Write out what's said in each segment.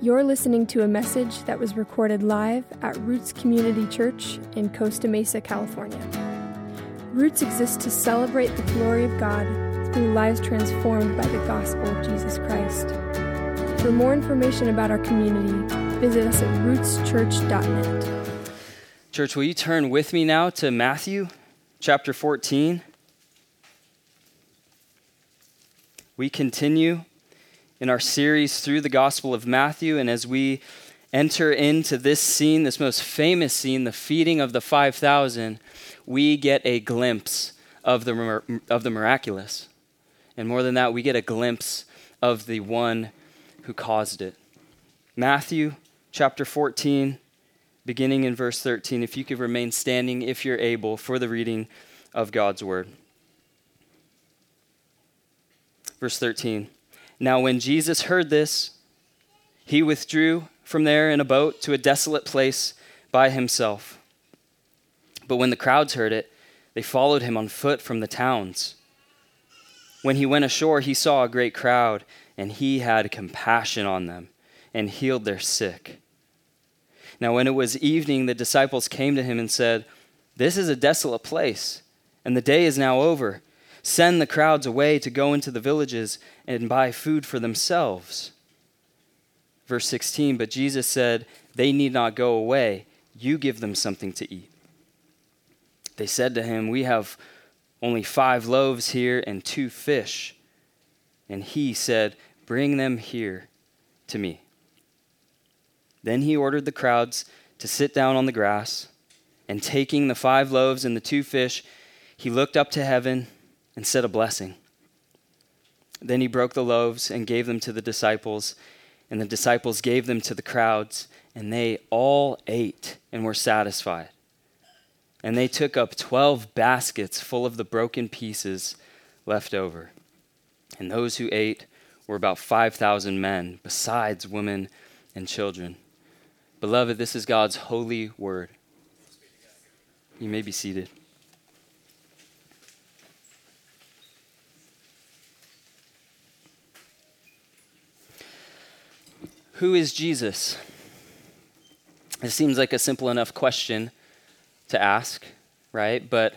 You're listening to a message that was recorded live at Roots Community Church in Costa Mesa, California. Roots exists to celebrate the glory of God through lives transformed by the gospel of Jesus Christ. For more information about our community, visit us at rootschurch.net. Church, will you turn with me now to Matthew chapter 14? We continue in our series through the Gospel of Matthew. And as we enter into this scene, this most famous scene, the feeding of the 5,000, we get a glimpse of the, of the miraculous. And more than that, we get a glimpse of the one who caused it. Matthew chapter 14, beginning in verse 13. If you could remain standing, if you're able, for the reading of God's word. Verse 13. Now, when Jesus heard this, he withdrew from there in a boat to a desolate place by himself. But when the crowds heard it, they followed him on foot from the towns. When he went ashore, he saw a great crowd, and he had compassion on them and healed their sick. Now, when it was evening, the disciples came to him and said, This is a desolate place, and the day is now over Send the crowds away to go into the villages and buy food for themselves. Verse 16 But Jesus said, They need not go away. You give them something to eat. They said to him, We have only five loaves here and two fish. And he said, Bring them here to me. Then he ordered the crowds to sit down on the grass, and taking the five loaves and the two fish, he looked up to heaven and said a blessing. Then he broke the loaves and gave them to the disciples, and the disciples gave them to the crowds, and they all ate and were satisfied. And they took up twelve baskets full of the broken pieces left over. And those who ate were about 5,000 men, besides women and children. Beloved, this is God's holy word. You may be seated. Who is Jesus? It seems like a simple enough question to ask, right? But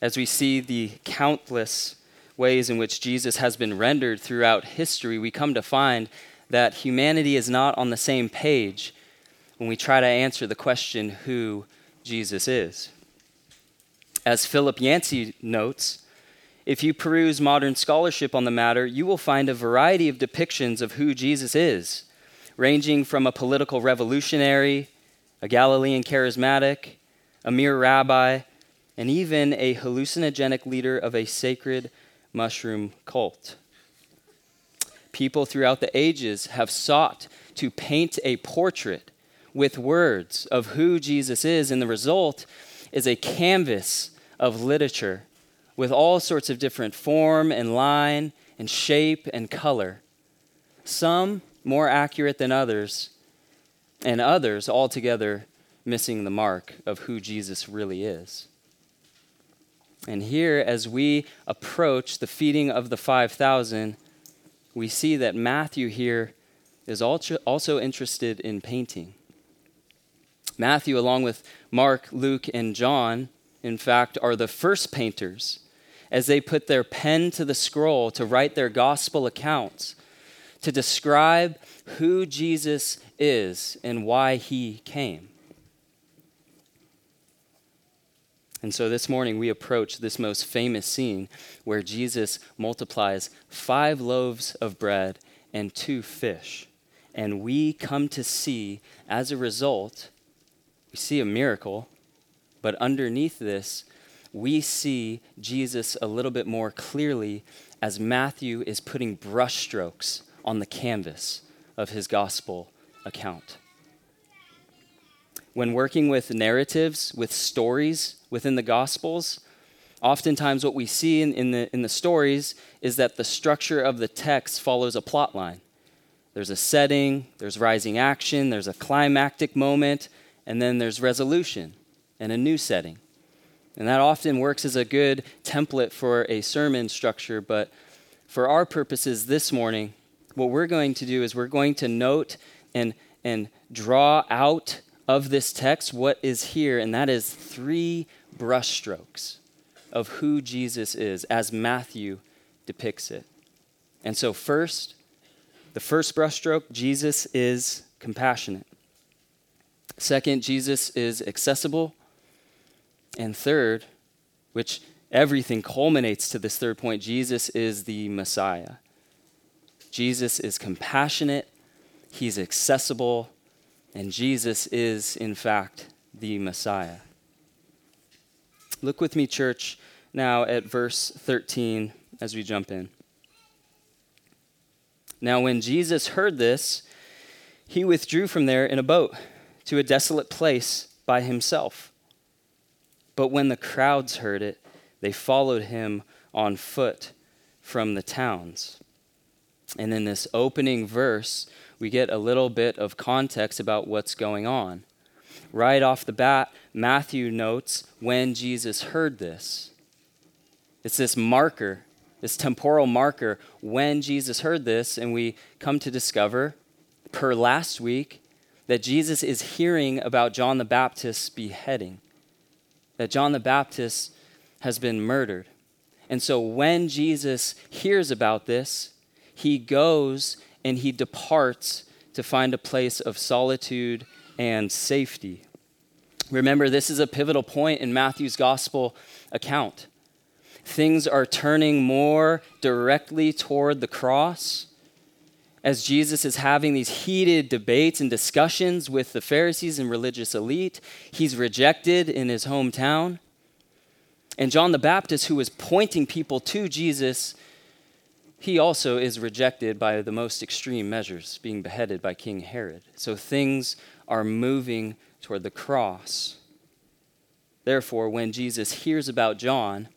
as we see the countless ways in which Jesus has been rendered throughout history, we come to find that humanity is not on the same page when we try to answer the question who Jesus is. As Philip Yancey notes, if you peruse modern scholarship on the matter, you will find a variety of depictions of who Jesus is, ranging from a political revolutionary, a Galilean charismatic, a mere rabbi, and even a hallucinogenic leader of a sacred mushroom cult. People throughout the ages have sought to paint a portrait with words of who Jesus is, and the result is a canvas of literature with all sorts of different form and line and shape and color. Some more accurate than others, and others altogether missing the mark of who Jesus really is. And here, as we approach the feeding of the 5,000, we see that Matthew here is also interested in painting. Matthew, along with Mark, Luke, and John, in fact, are the first painters as they put their pen to the scroll to write their gospel accounts, to describe who Jesus is and why he came. And so this morning we approach this most famous scene where Jesus multiplies five loaves of bread and two fish. And we come to see, as a result, we see a miracle, but underneath this, we see Jesus a little bit more clearly as Matthew is putting brushstrokes on the canvas of his gospel account. When working with narratives, with stories within the gospels, oftentimes what we see in, in, the, in the stories is that the structure of the text follows a plot line. There's a setting, there's rising action, there's a climactic moment, and then there's resolution and a new setting. And that often works as a good template for a sermon structure, but for our purposes this morning, what we're going to do is we're going to note and, and draw out of this text what is here, and that is three brushstrokes of who Jesus is as Matthew depicts it. And so, first, the first brushstroke Jesus is compassionate. Second, Jesus is accessible. And third, which everything culminates to this third point, Jesus is the Messiah. Jesus is compassionate, he's accessible, and Jesus is, in fact, the Messiah. Look with me, church, now at verse 13 as we jump in. Now, when Jesus heard this, he withdrew from there in a boat to a desolate place by himself. But when the crowds heard it, they followed him on foot from the towns. And in this opening verse, we get a little bit of context about what's going on. Right off the bat, Matthew notes when Jesus heard this. It's this marker, this temporal marker when Jesus heard this, and we come to discover, per last week, that Jesus is hearing about John the Baptist's beheading, that John the Baptist has been murdered. And so when Jesus hears about this, he goes and he departs to find a place of solitude and safety. Remember, this is a pivotal point in Matthew's gospel account. Things are turning more directly toward the cross as Jesus is having these heated debates and discussions with the Pharisees and religious elite. He's rejected in his hometown. And John the Baptist, who was pointing people to Jesus, he also is rejected by the most extreme measures, being beheaded by King Herod. So things are moving toward the cross. Therefore, when Jesus hears about John,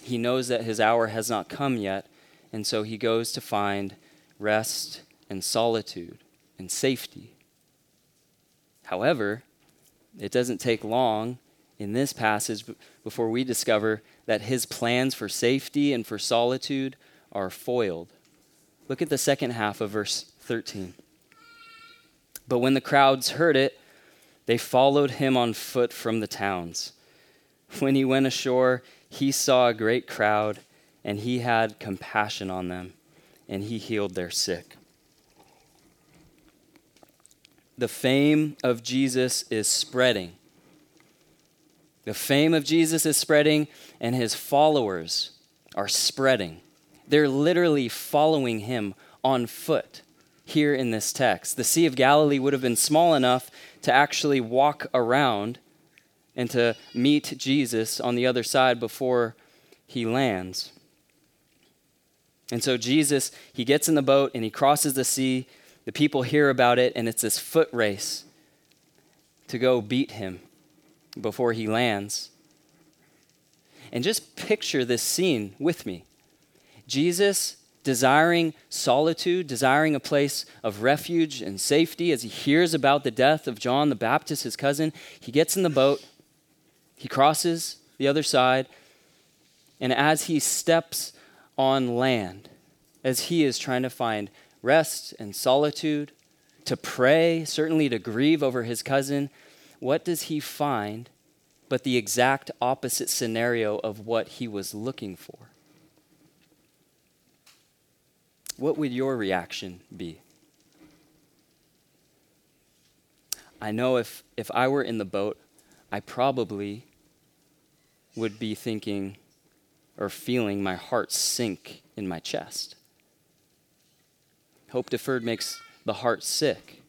he knows that his hour has not come yet, and so he goes to find rest and solitude and safety. However, it doesn't take long in this passage before we discover that his plans for safety and for solitude are foiled. Look at the second half of verse 13. But when the crowds heard it, they followed him on foot from the towns. When he went ashore, he saw a great crowd, and he had compassion on them and he healed their sick. The fame of Jesus is spreading. The fame of Jesus is spreading, and his followers are spreading. They're literally following him on foot here in this text. The Sea of Galilee would have been small enough to actually walk around and to meet Jesus on the other side before he lands. And so Jesus, he gets in the boat and he crosses the sea. The people hear about it, and it's this foot race to go beat him before he lands. And just picture this scene with me Jesus desiring solitude, desiring a place of refuge and safety as he hears about the death of John the Baptist, his cousin. He gets in the boat, he crosses the other side, and as he steps on land as he is trying to find rest and solitude, to pray, certainly to grieve over his cousin. What does he find but the exact opposite scenario of what he was looking for? What would your reaction be? I know if, if I were in the boat, I probably would be thinking, or feeling my heart sink in my chest. Hope deferred makes the heart sick,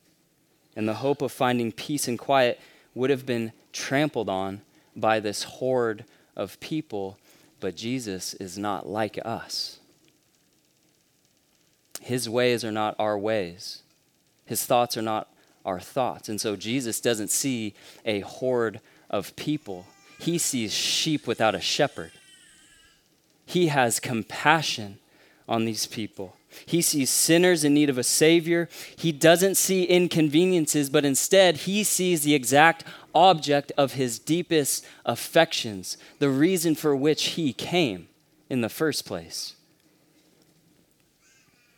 and the hope of finding peace and quiet would have been trampled on by this horde of people, but Jesus is not like us. His ways are not our ways. His thoughts are not our thoughts. And so Jesus doesn't see a horde of people. He sees sheep without a shepherd. He has compassion on these people. He sees sinners in need of a Savior. He doesn't see inconveniences, but instead, he sees the exact object of his deepest affections, the reason for which he came in the first place.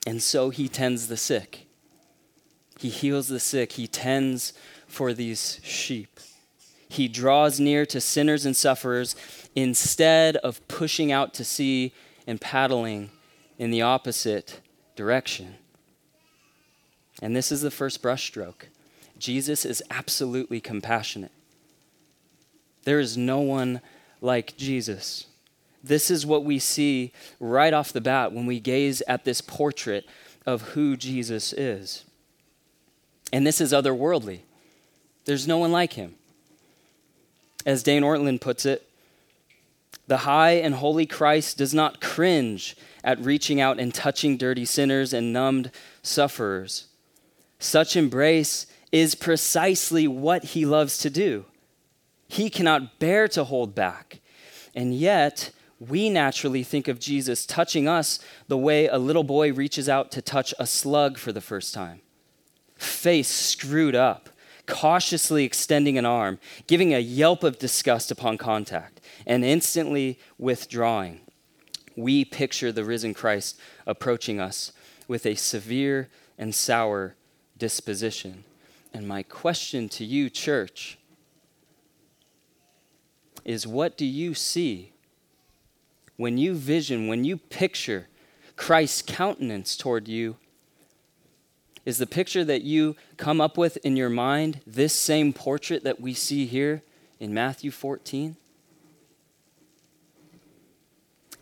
And so he tends the sick. He heals the sick. He tends for these sheep. He draws near to sinners and sufferers instead of pushing out to sea and paddling in the opposite direction. And this is the first brushstroke. Jesus is absolutely compassionate. There is no one like Jesus. This is what we see right off the bat when we gaze at this portrait of who Jesus is. And this is otherworldly. There's no one like him. As Dane Ortlund puts it, the high and holy Christ does not cringe at reaching out and touching dirty sinners and numbed sufferers. Such embrace is precisely what he loves to do. He cannot bear to hold back. And yet, we naturally think of Jesus touching us the way a little boy reaches out to touch a slug for the first time. Face screwed up, cautiously extending an arm, giving a yelp of disgust upon contact, and instantly withdrawing. We picture the risen Christ approaching us with a severe and sour disposition. And my question to you, church, is what do you see when you vision, when you picture Christ's countenance toward you, is the picture that you come up with in your mind this same portrait that we see here in Matthew 14?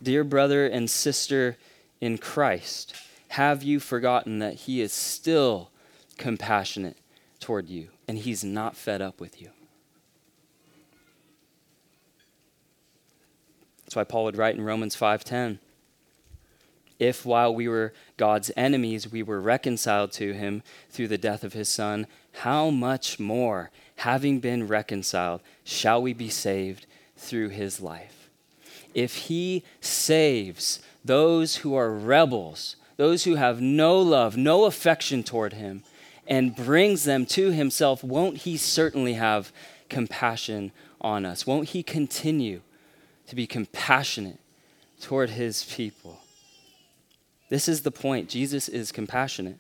Dear brother and sister in Christ, have you forgotten that He is still compassionate toward you and He's not fed up with you? That's why Paul would write in Romans 5:10, if while we were God's enemies we were reconciled to him through the death of his son, how much more, having been reconciled, shall we be saved through his life? If he saves those who are rebels, those who have no love, no affection toward him, and brings them to himself, won't he certainly have compassion on us? Won't he continue to be compassionate toward his people. This is the point. Jesus is compassionate.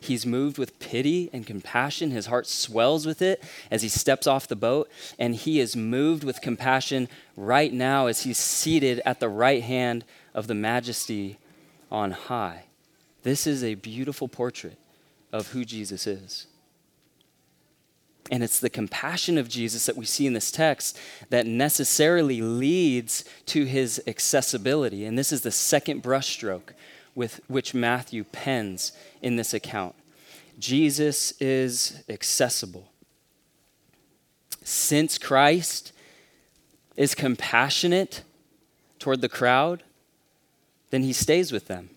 He's moved with pity and compassion. His heart swells with it as he steps off the boat, and he is moved with compassion right now as he's seated at the right hand of the majesty on high. This is a beautiful portrait of who Jesus is. And it's the compassion of Jesus that we see in this text that necessarily leads to his accessibility. And this is the second brushstroke with which Matthew pens in this account. Jesus is accessible. Since Christ is compassionate toward the crowd, then he stays with them.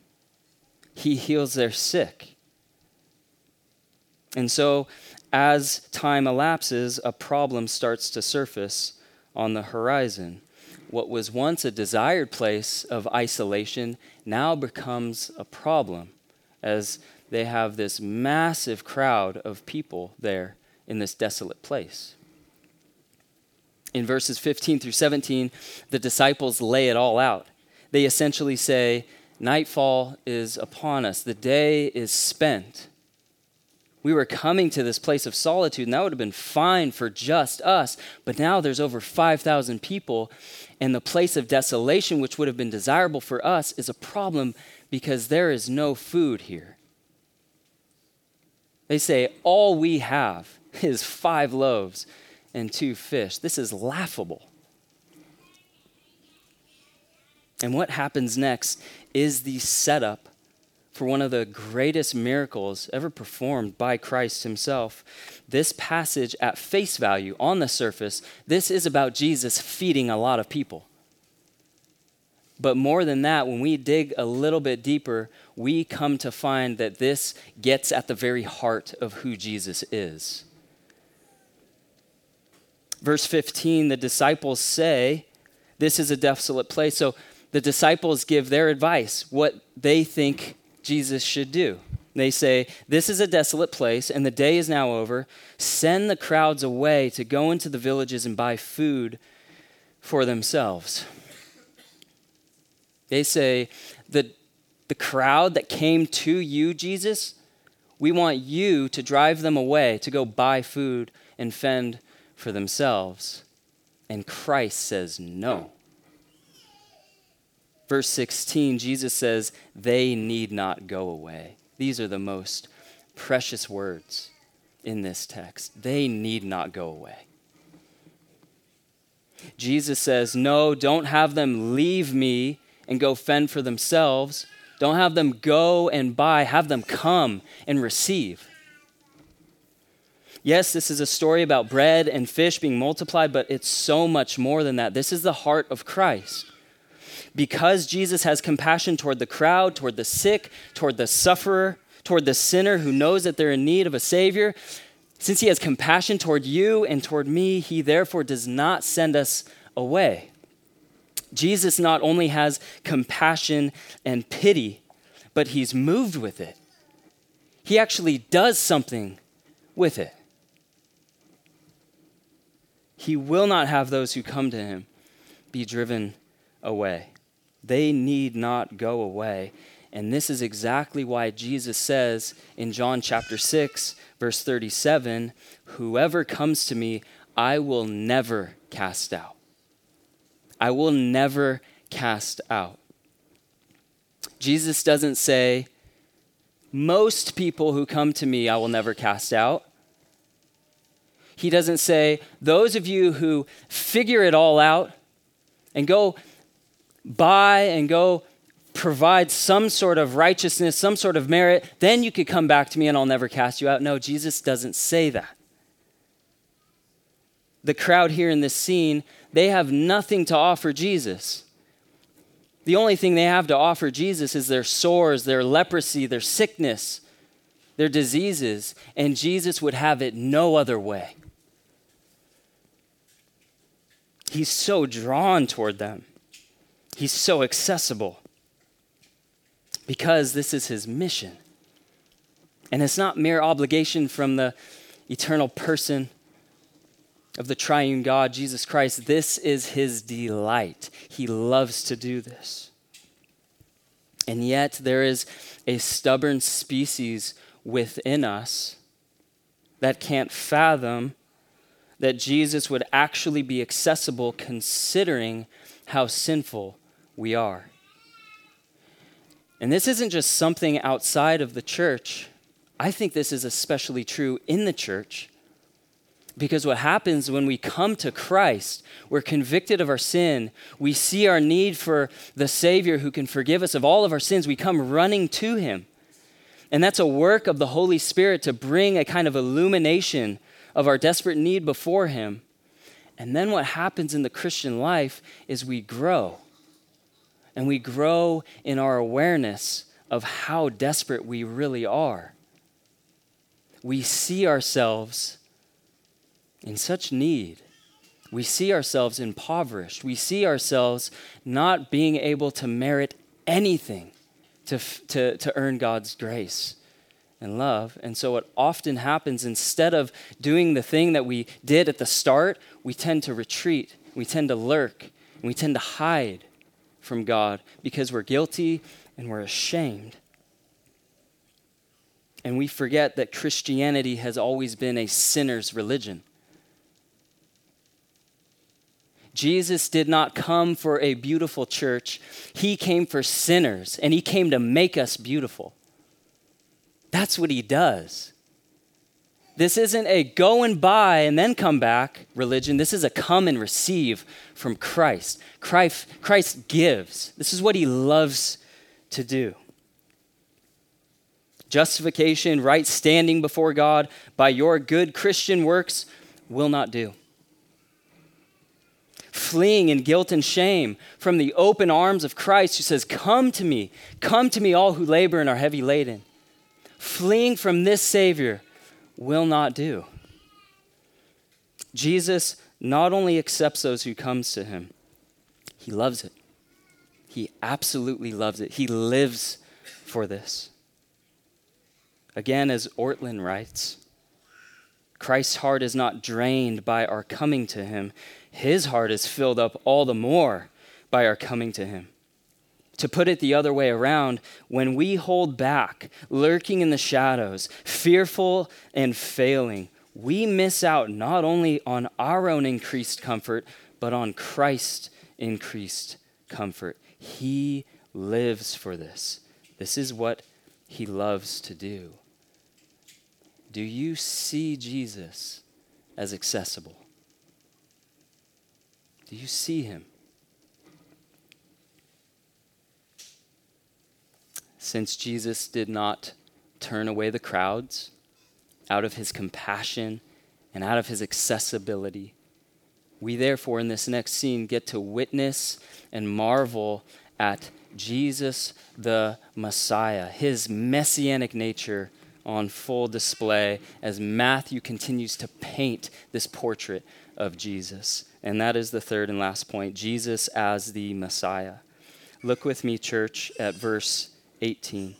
He heals their sick. And so as time elapses, a problem starts to surface on the horizon. What was once a desired place of isolation now becomes a problem as they have this massive crowd of people there in this desolate place. In verses 15 through 17, the disciples lay it all out. They essentially say, Nightfall is upon us, the day is spent we were coming to this place of solitude, and that would have been fine for just us. But now there's over 5,000 people, and the place of desolation, which would have been desirable for us, is a problem because there is no food here. They say, All we have is five loaves and two fish. This is laughable. And what happens next is the setup for one of the greatest miracles ever performed by Christ himself. This passage, at face value, on the surface, this is about Jesus feeding a lot of people. But more than that, when we dig a little bit deeper, we come to find that this gets at the very heart of who Jesus is. Verse 15, the disciples say, This is a desolate place. So the disciples give their advice, what they think Jesus should do. They say, This is a desolate place, and the day is now over. Send the crowds away to go into the villages and buy food for themselves. They say, The, the crowd that came to you, Jesus, we want you to drive them away to go buy food and fend for themselves. And Christ says no. Verse 16, Jesus says, They need not go away. These are the most precious words in this text. They need not go away. Jesus says, No, don't have them leave me and go fend for themselves. Don't have them go and buy, have them come and receive. Yes, this is a story about bread and fish being multiplied, but it's so much more than that. This is the heart of Christ. Because Jesus has compassion toward the crowd, toward the sick, toward the sufferer, toward the sinner who knows that they're in need of a Savior, since he has compassion toward you and toward me, he therefore does not send us away. Jesus not only has compassion and pity, but he's moved with it. He actually does something with it. He will not have those who come to him be driven away. They need not go away. And this is exactly why Jesus says in John chapter 6, verse 37 Whoever comes to me, I will never cast out. I will never cast out. Jesus doesn't say, Most people who come to me, I will never cast out. He doesn't say, those of you who figure it all out and go buy and go provide some sort of righteousness, some sort of merit, then you could come back to me and I'll never cast you out. No, Jesus doesn't say that. The crowd here in this scene, they have nothing to offer Jesus. The only thing they have to offer Jesus is their sores, their leprosy, their sickness, their diseases, and Jesus would have it no other way. He's so drawn toward them. He's so accessible because this is his mission. And it's not mere obligation from the eternal person of the triune God, Jesus Christ. This is his delight. He loves to do this. And yet, there is a stubborn species within us that can't fathom that Jesus would actually be accessible considering how sinful we are. And this isn't just something outside of the church. I think this is especially true in the church. Because what happens when we come to Christ, we're convicted of our sin, we see our need for the Savior who can forgive us of all of our sins, we come running to Him. And that's a work of the Holy Spirit to bring a kind of illumination of our desperate need before Him. And then what happens in the Christian life is we grow. And we grow in our awareness of how desperate we really are. We see ourselves in such need. We see ourselves impoverished. We see ourselves not being able to merit anything to, to, to earn God's grace and love. And so, what often happens, instead of doing the thing that we did at the start, we tend to retreat, we tend to lurk, and we tend to hide from God because we're guilty and we're ashamed. And we forget that Christianity has always been a sinner's religion. Jesus did not come for a beautiful church. He came for sinners, and He came to make us beautiful. That's what he does. This isn't a go and buy and then come back religion. This is a come and receive from Christ. Christ, Christ gives. This is what he loves to do. Justification, right standing before God by your good Christian works will not do. Fleeing in guilt and shame from the open arms of Christ who says, Come to me, come to me, all who labor and are heavy laden fleeing from this Savior will not do. Jesus not only accepts those who comes to him, he loves it. He absolutely loves it. He lives for this. Again, as Ortlund writes, Christ's heart is not drained by our coming to him. His heart is filled up all the more by our coming to him. To put it the other way around, when we hold back, lurking in the shadows, fearful and failing, we miss out not only on our own increased comfort, but on Christ's increased comfort. He lives for this. This is what he loves to do. Do you see Jesus as accessible? Do you see him? Since Jesus did not turn away the crowds out of his compassion and out of his accessibility, we therefore, in this next scene, get to witness and marvel at Jesus the Messiah, his messianic nature on full display as Matthew continues to paint this portrait of Jesus. And that is the third and last point Jesus as the Messiah. Look with me, church, at verse 18.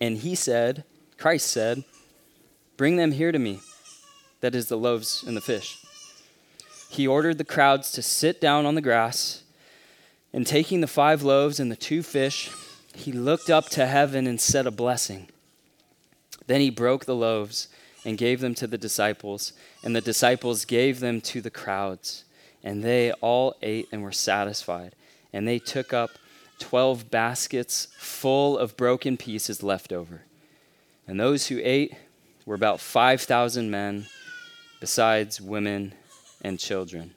And he said, Christ said, Bring them here to me. That is the loaves and the fish. He ordered the crowds to sit down on the grass, and taking the five loaves and the two fish, he looked up to heaven and said a blessing. Then he broke the loaves and gave them to the disciples, and the disciples gave them to the crowds. And they all ate and were satisfied. And they took up twelve baskets full of broken pieces left over. And those who ate were about 5,000 men, besides women and children.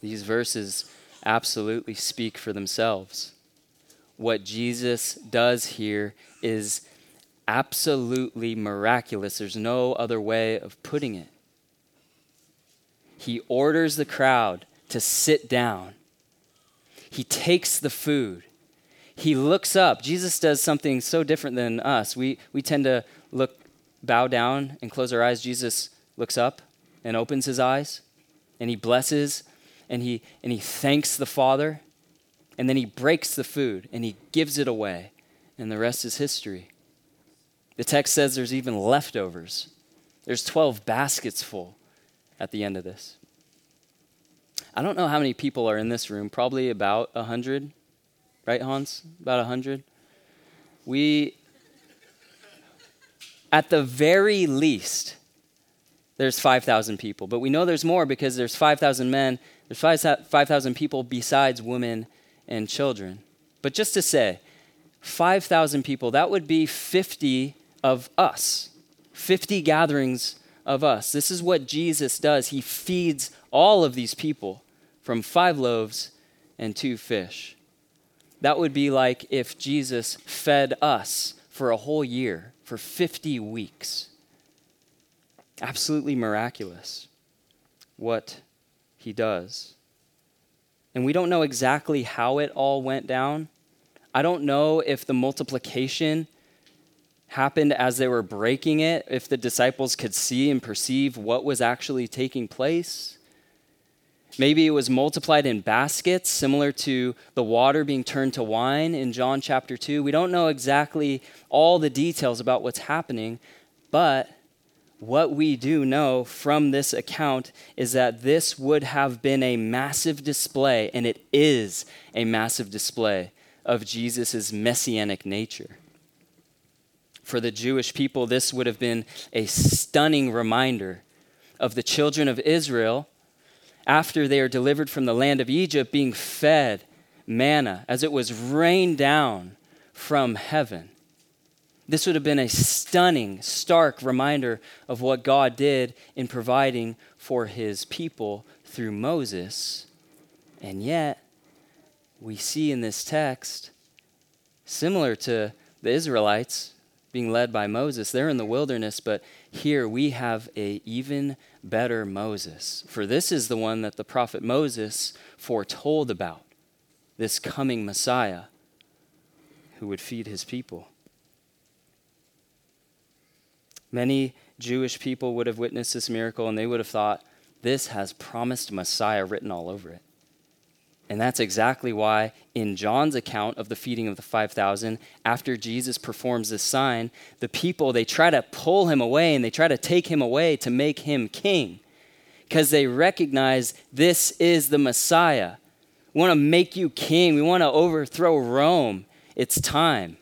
These verses absolutely speak for themselves. What Jesus does here is absolutely miraculous. There's no other way of putting it. He orders the crowd to sit down. He takes the food. He looks up. Jesus does something so different than us. We, we tend to look, bow down and close our eyes. Jesus looks up and opens his eyes and he blesses and he, and he thanks the Father. And then he breaks the food and he gives it away. And the rest is history. The text says there's even leftovers. There's 12 baskets full at the end of this. I don't know how many people are in this room, probably about 100, right, Hans? About 100. We, at the very least, there's 5,000 people, but we know there's more because there's 5,000 men, there's 5,000 people besides women and children. But just to say, 5,000 people, that would be 50 of us, 50 gatherings of us. This is what Jesus does. He feeds all of these people from five loaves and two fish. That would be like if Jesus fed us for a whole year, for 50 weeks. Absolutely miraculous what he does. And we don't know exactly how it all went down. I don't know if the multiplication happened as they were breaking it, if the disciples could see and perceive what was actually taking place. Maybe it was multiplied in baskets, similar to the water being turned to wine in John chapter 2. We don't know exactly all the details about what's happening, but what we do know from this account is that this would have been a massive display, and it is a massive display of Jesus' messianic nature. For the Jewish people, this would have been a stunning reminder of the children of Israel after they are delivered from the land of Egypt being fed manna as it was rained down from heaven. This would have been a stunning, stark reminder of what God did in providing for his people through Moses. And yet, we see in this text, similar to the Israelites being led by Moses. They're in the wilderness, but here we have a even better Moses. For this is the one that the prophet Moses foretold about, this coming Messiah who would feed his people. Many Jewish people would have witnessed this miracle and they would have thought, this has promised Messiah written all over it. And that's exactly why, in John's account of the feeding of the 5,000, after Jesus performs this sign, the people, they try to pull him away and they try to take him away to make him king. because they recognize this is the Messiah. We want to make you king. We want to overthrow Rome. It's time.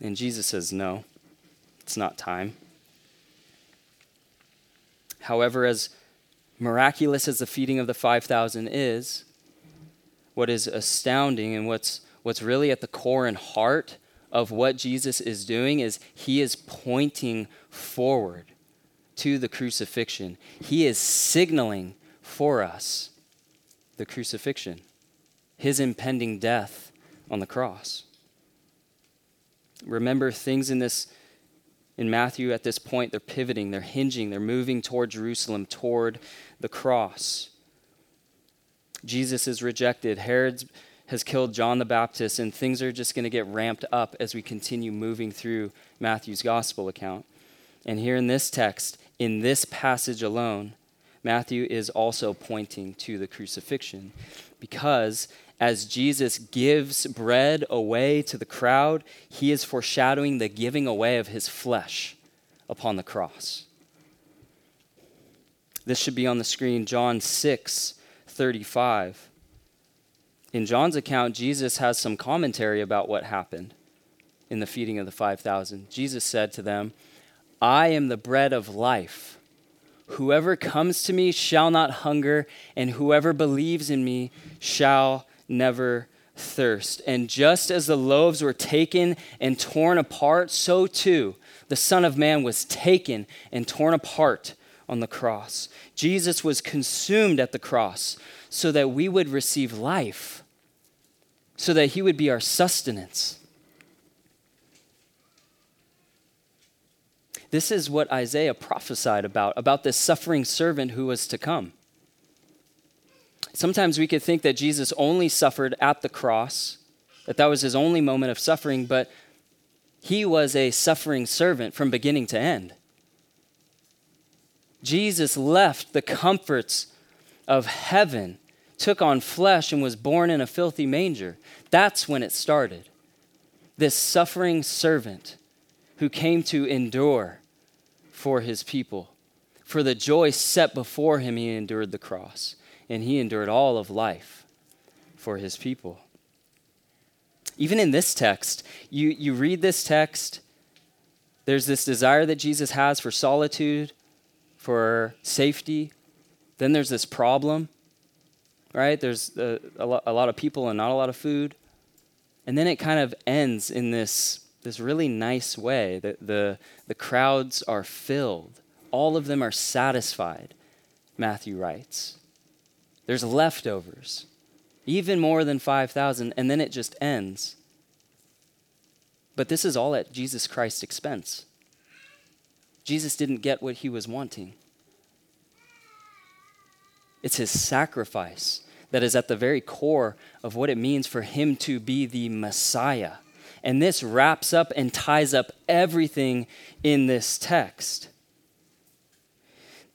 And Jesus says, No, it's not time. However, as miraculous as the feeding of the 5,000 is, what is astounding and what's, what's really at the core and heart of what Jesus is doing is he is pointing forward to the crucifixion. He is signaling for us the crucifixion, his impending death on the cross. Remember things in this in Matthew at this point they're pivoting, they're hinging, they're moving toward Jerusalem, toward the cross. Jesus is rejected. Herod has killed John the Baptist, and things are just going to get ramped up as we continue moving through Matthew's gospel account. And here in this text, in this passage alone, Matthew is also pointing to the crucifixion because as Jesus gives bread away to the crowd, he is foreshadowing the giving away of his flesh upon the cross. This should be on the screen, John 6 35. In John's account, Jesus has some commentary about what happened in the feeding of the 5,000. Jesus said to them, I am the bread of life. Whoever comes to me shall not hunger, and whoever believes in me shall never thirst. And just as the loaves were taken and torn apart, so too the Son of Man was taken and torn apart on the cross. Jesus was consumed at the cross so that we would receive life, so that he would be our sustenance. This is what Isaiah prophesied about, about this suffering servant who was to come. Sometimes we could think that Jesus only suffered at the cross, that that was his only moment of suffering, but he was a suffering servant from beginning to end. Jesus left the comforts of heaven, took on flesh, and was born in a filthy manger. That's when it started. This suffering servant who came to endure for his people. For the joy set before him, he endured the cross, and he endured all of life for his people. Even in this text, you, you read this text, there's this desire that Jesus has for solitude, for safety. Then there's this problem, right? There's uh, a, a, lot, a lot of people and not a lot of food. And then it kind of ends in this this really nice way. that the, the crowds are filled, all of them are satisfied, Matthew writes. There's leftovers, even more than 5,000, and then it just ends. But this is all at Jesus Christ's expense. Jesus didn't get what he was wanting. It's his sacrifice that is at the very core of what it means for him to be the Messiah. And this wraps up and ties up everything in this text.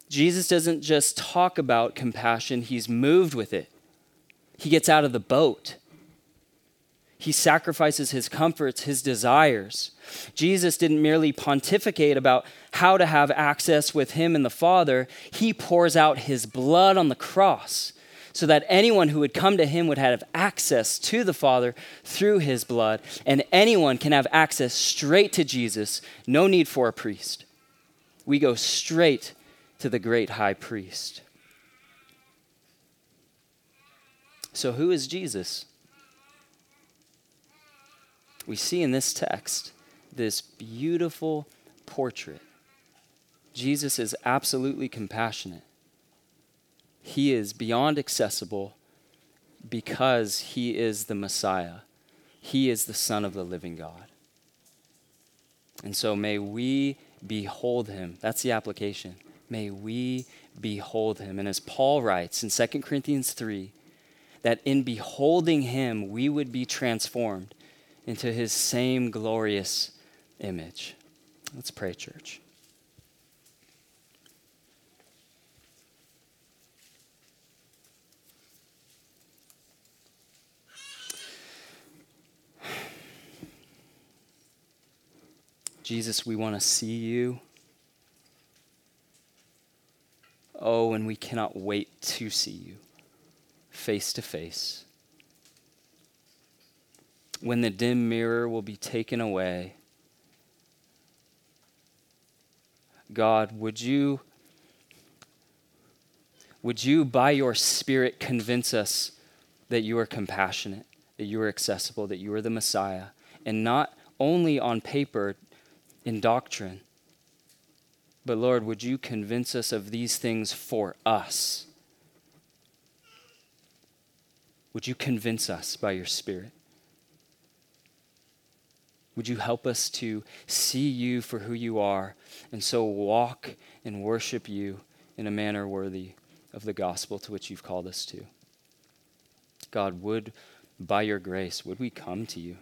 Jesus doesn't just talk about compassion, he's moved with it. He gets out of the boat. He sacrifices his comforts, his desires. Jesus didn't merely pontificate about how to have access with him and the Father, he pours out his blood on the cross so that anyone who would come to him would have access to the Father through his blood, and anyone can have access straight to Jesus, no need for a priest. We go straight to the great high priest. So, who is Jesus? We see in this text this beautiful portrait. Jesus is absolutely compassionate. He is beyond accessible because he is the Messiah. He is the Son of the living God. And so may we behold him. That's the application. May we behold him. And as Paul writes in 2 Corinthians 3, that in beholding him, we would be transformed into his same glorious image. Let's pray, church. Jesus, we want to see you. Oh, and we cannot wait to see you face to face. When the dim mirror will be taken away, God, would you would you by your spirit convince us that you are compassionate, that you are accessible, that you are the Messiah, and not only on paper in doctrine, but Lord, would you convince us of these things for us? Would you convince us by your Spirit? Would you help us to see you for who you are and so walk and worship you in a manner worthy of the gospel to which you've called us to? God, would, by your grace, would we come to you?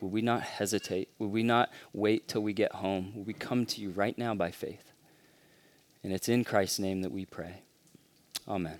Would we not hesitate? Would we not wait till we get home? Would we come to you right now by faith? And it's in Christ's name that we pray. Amen.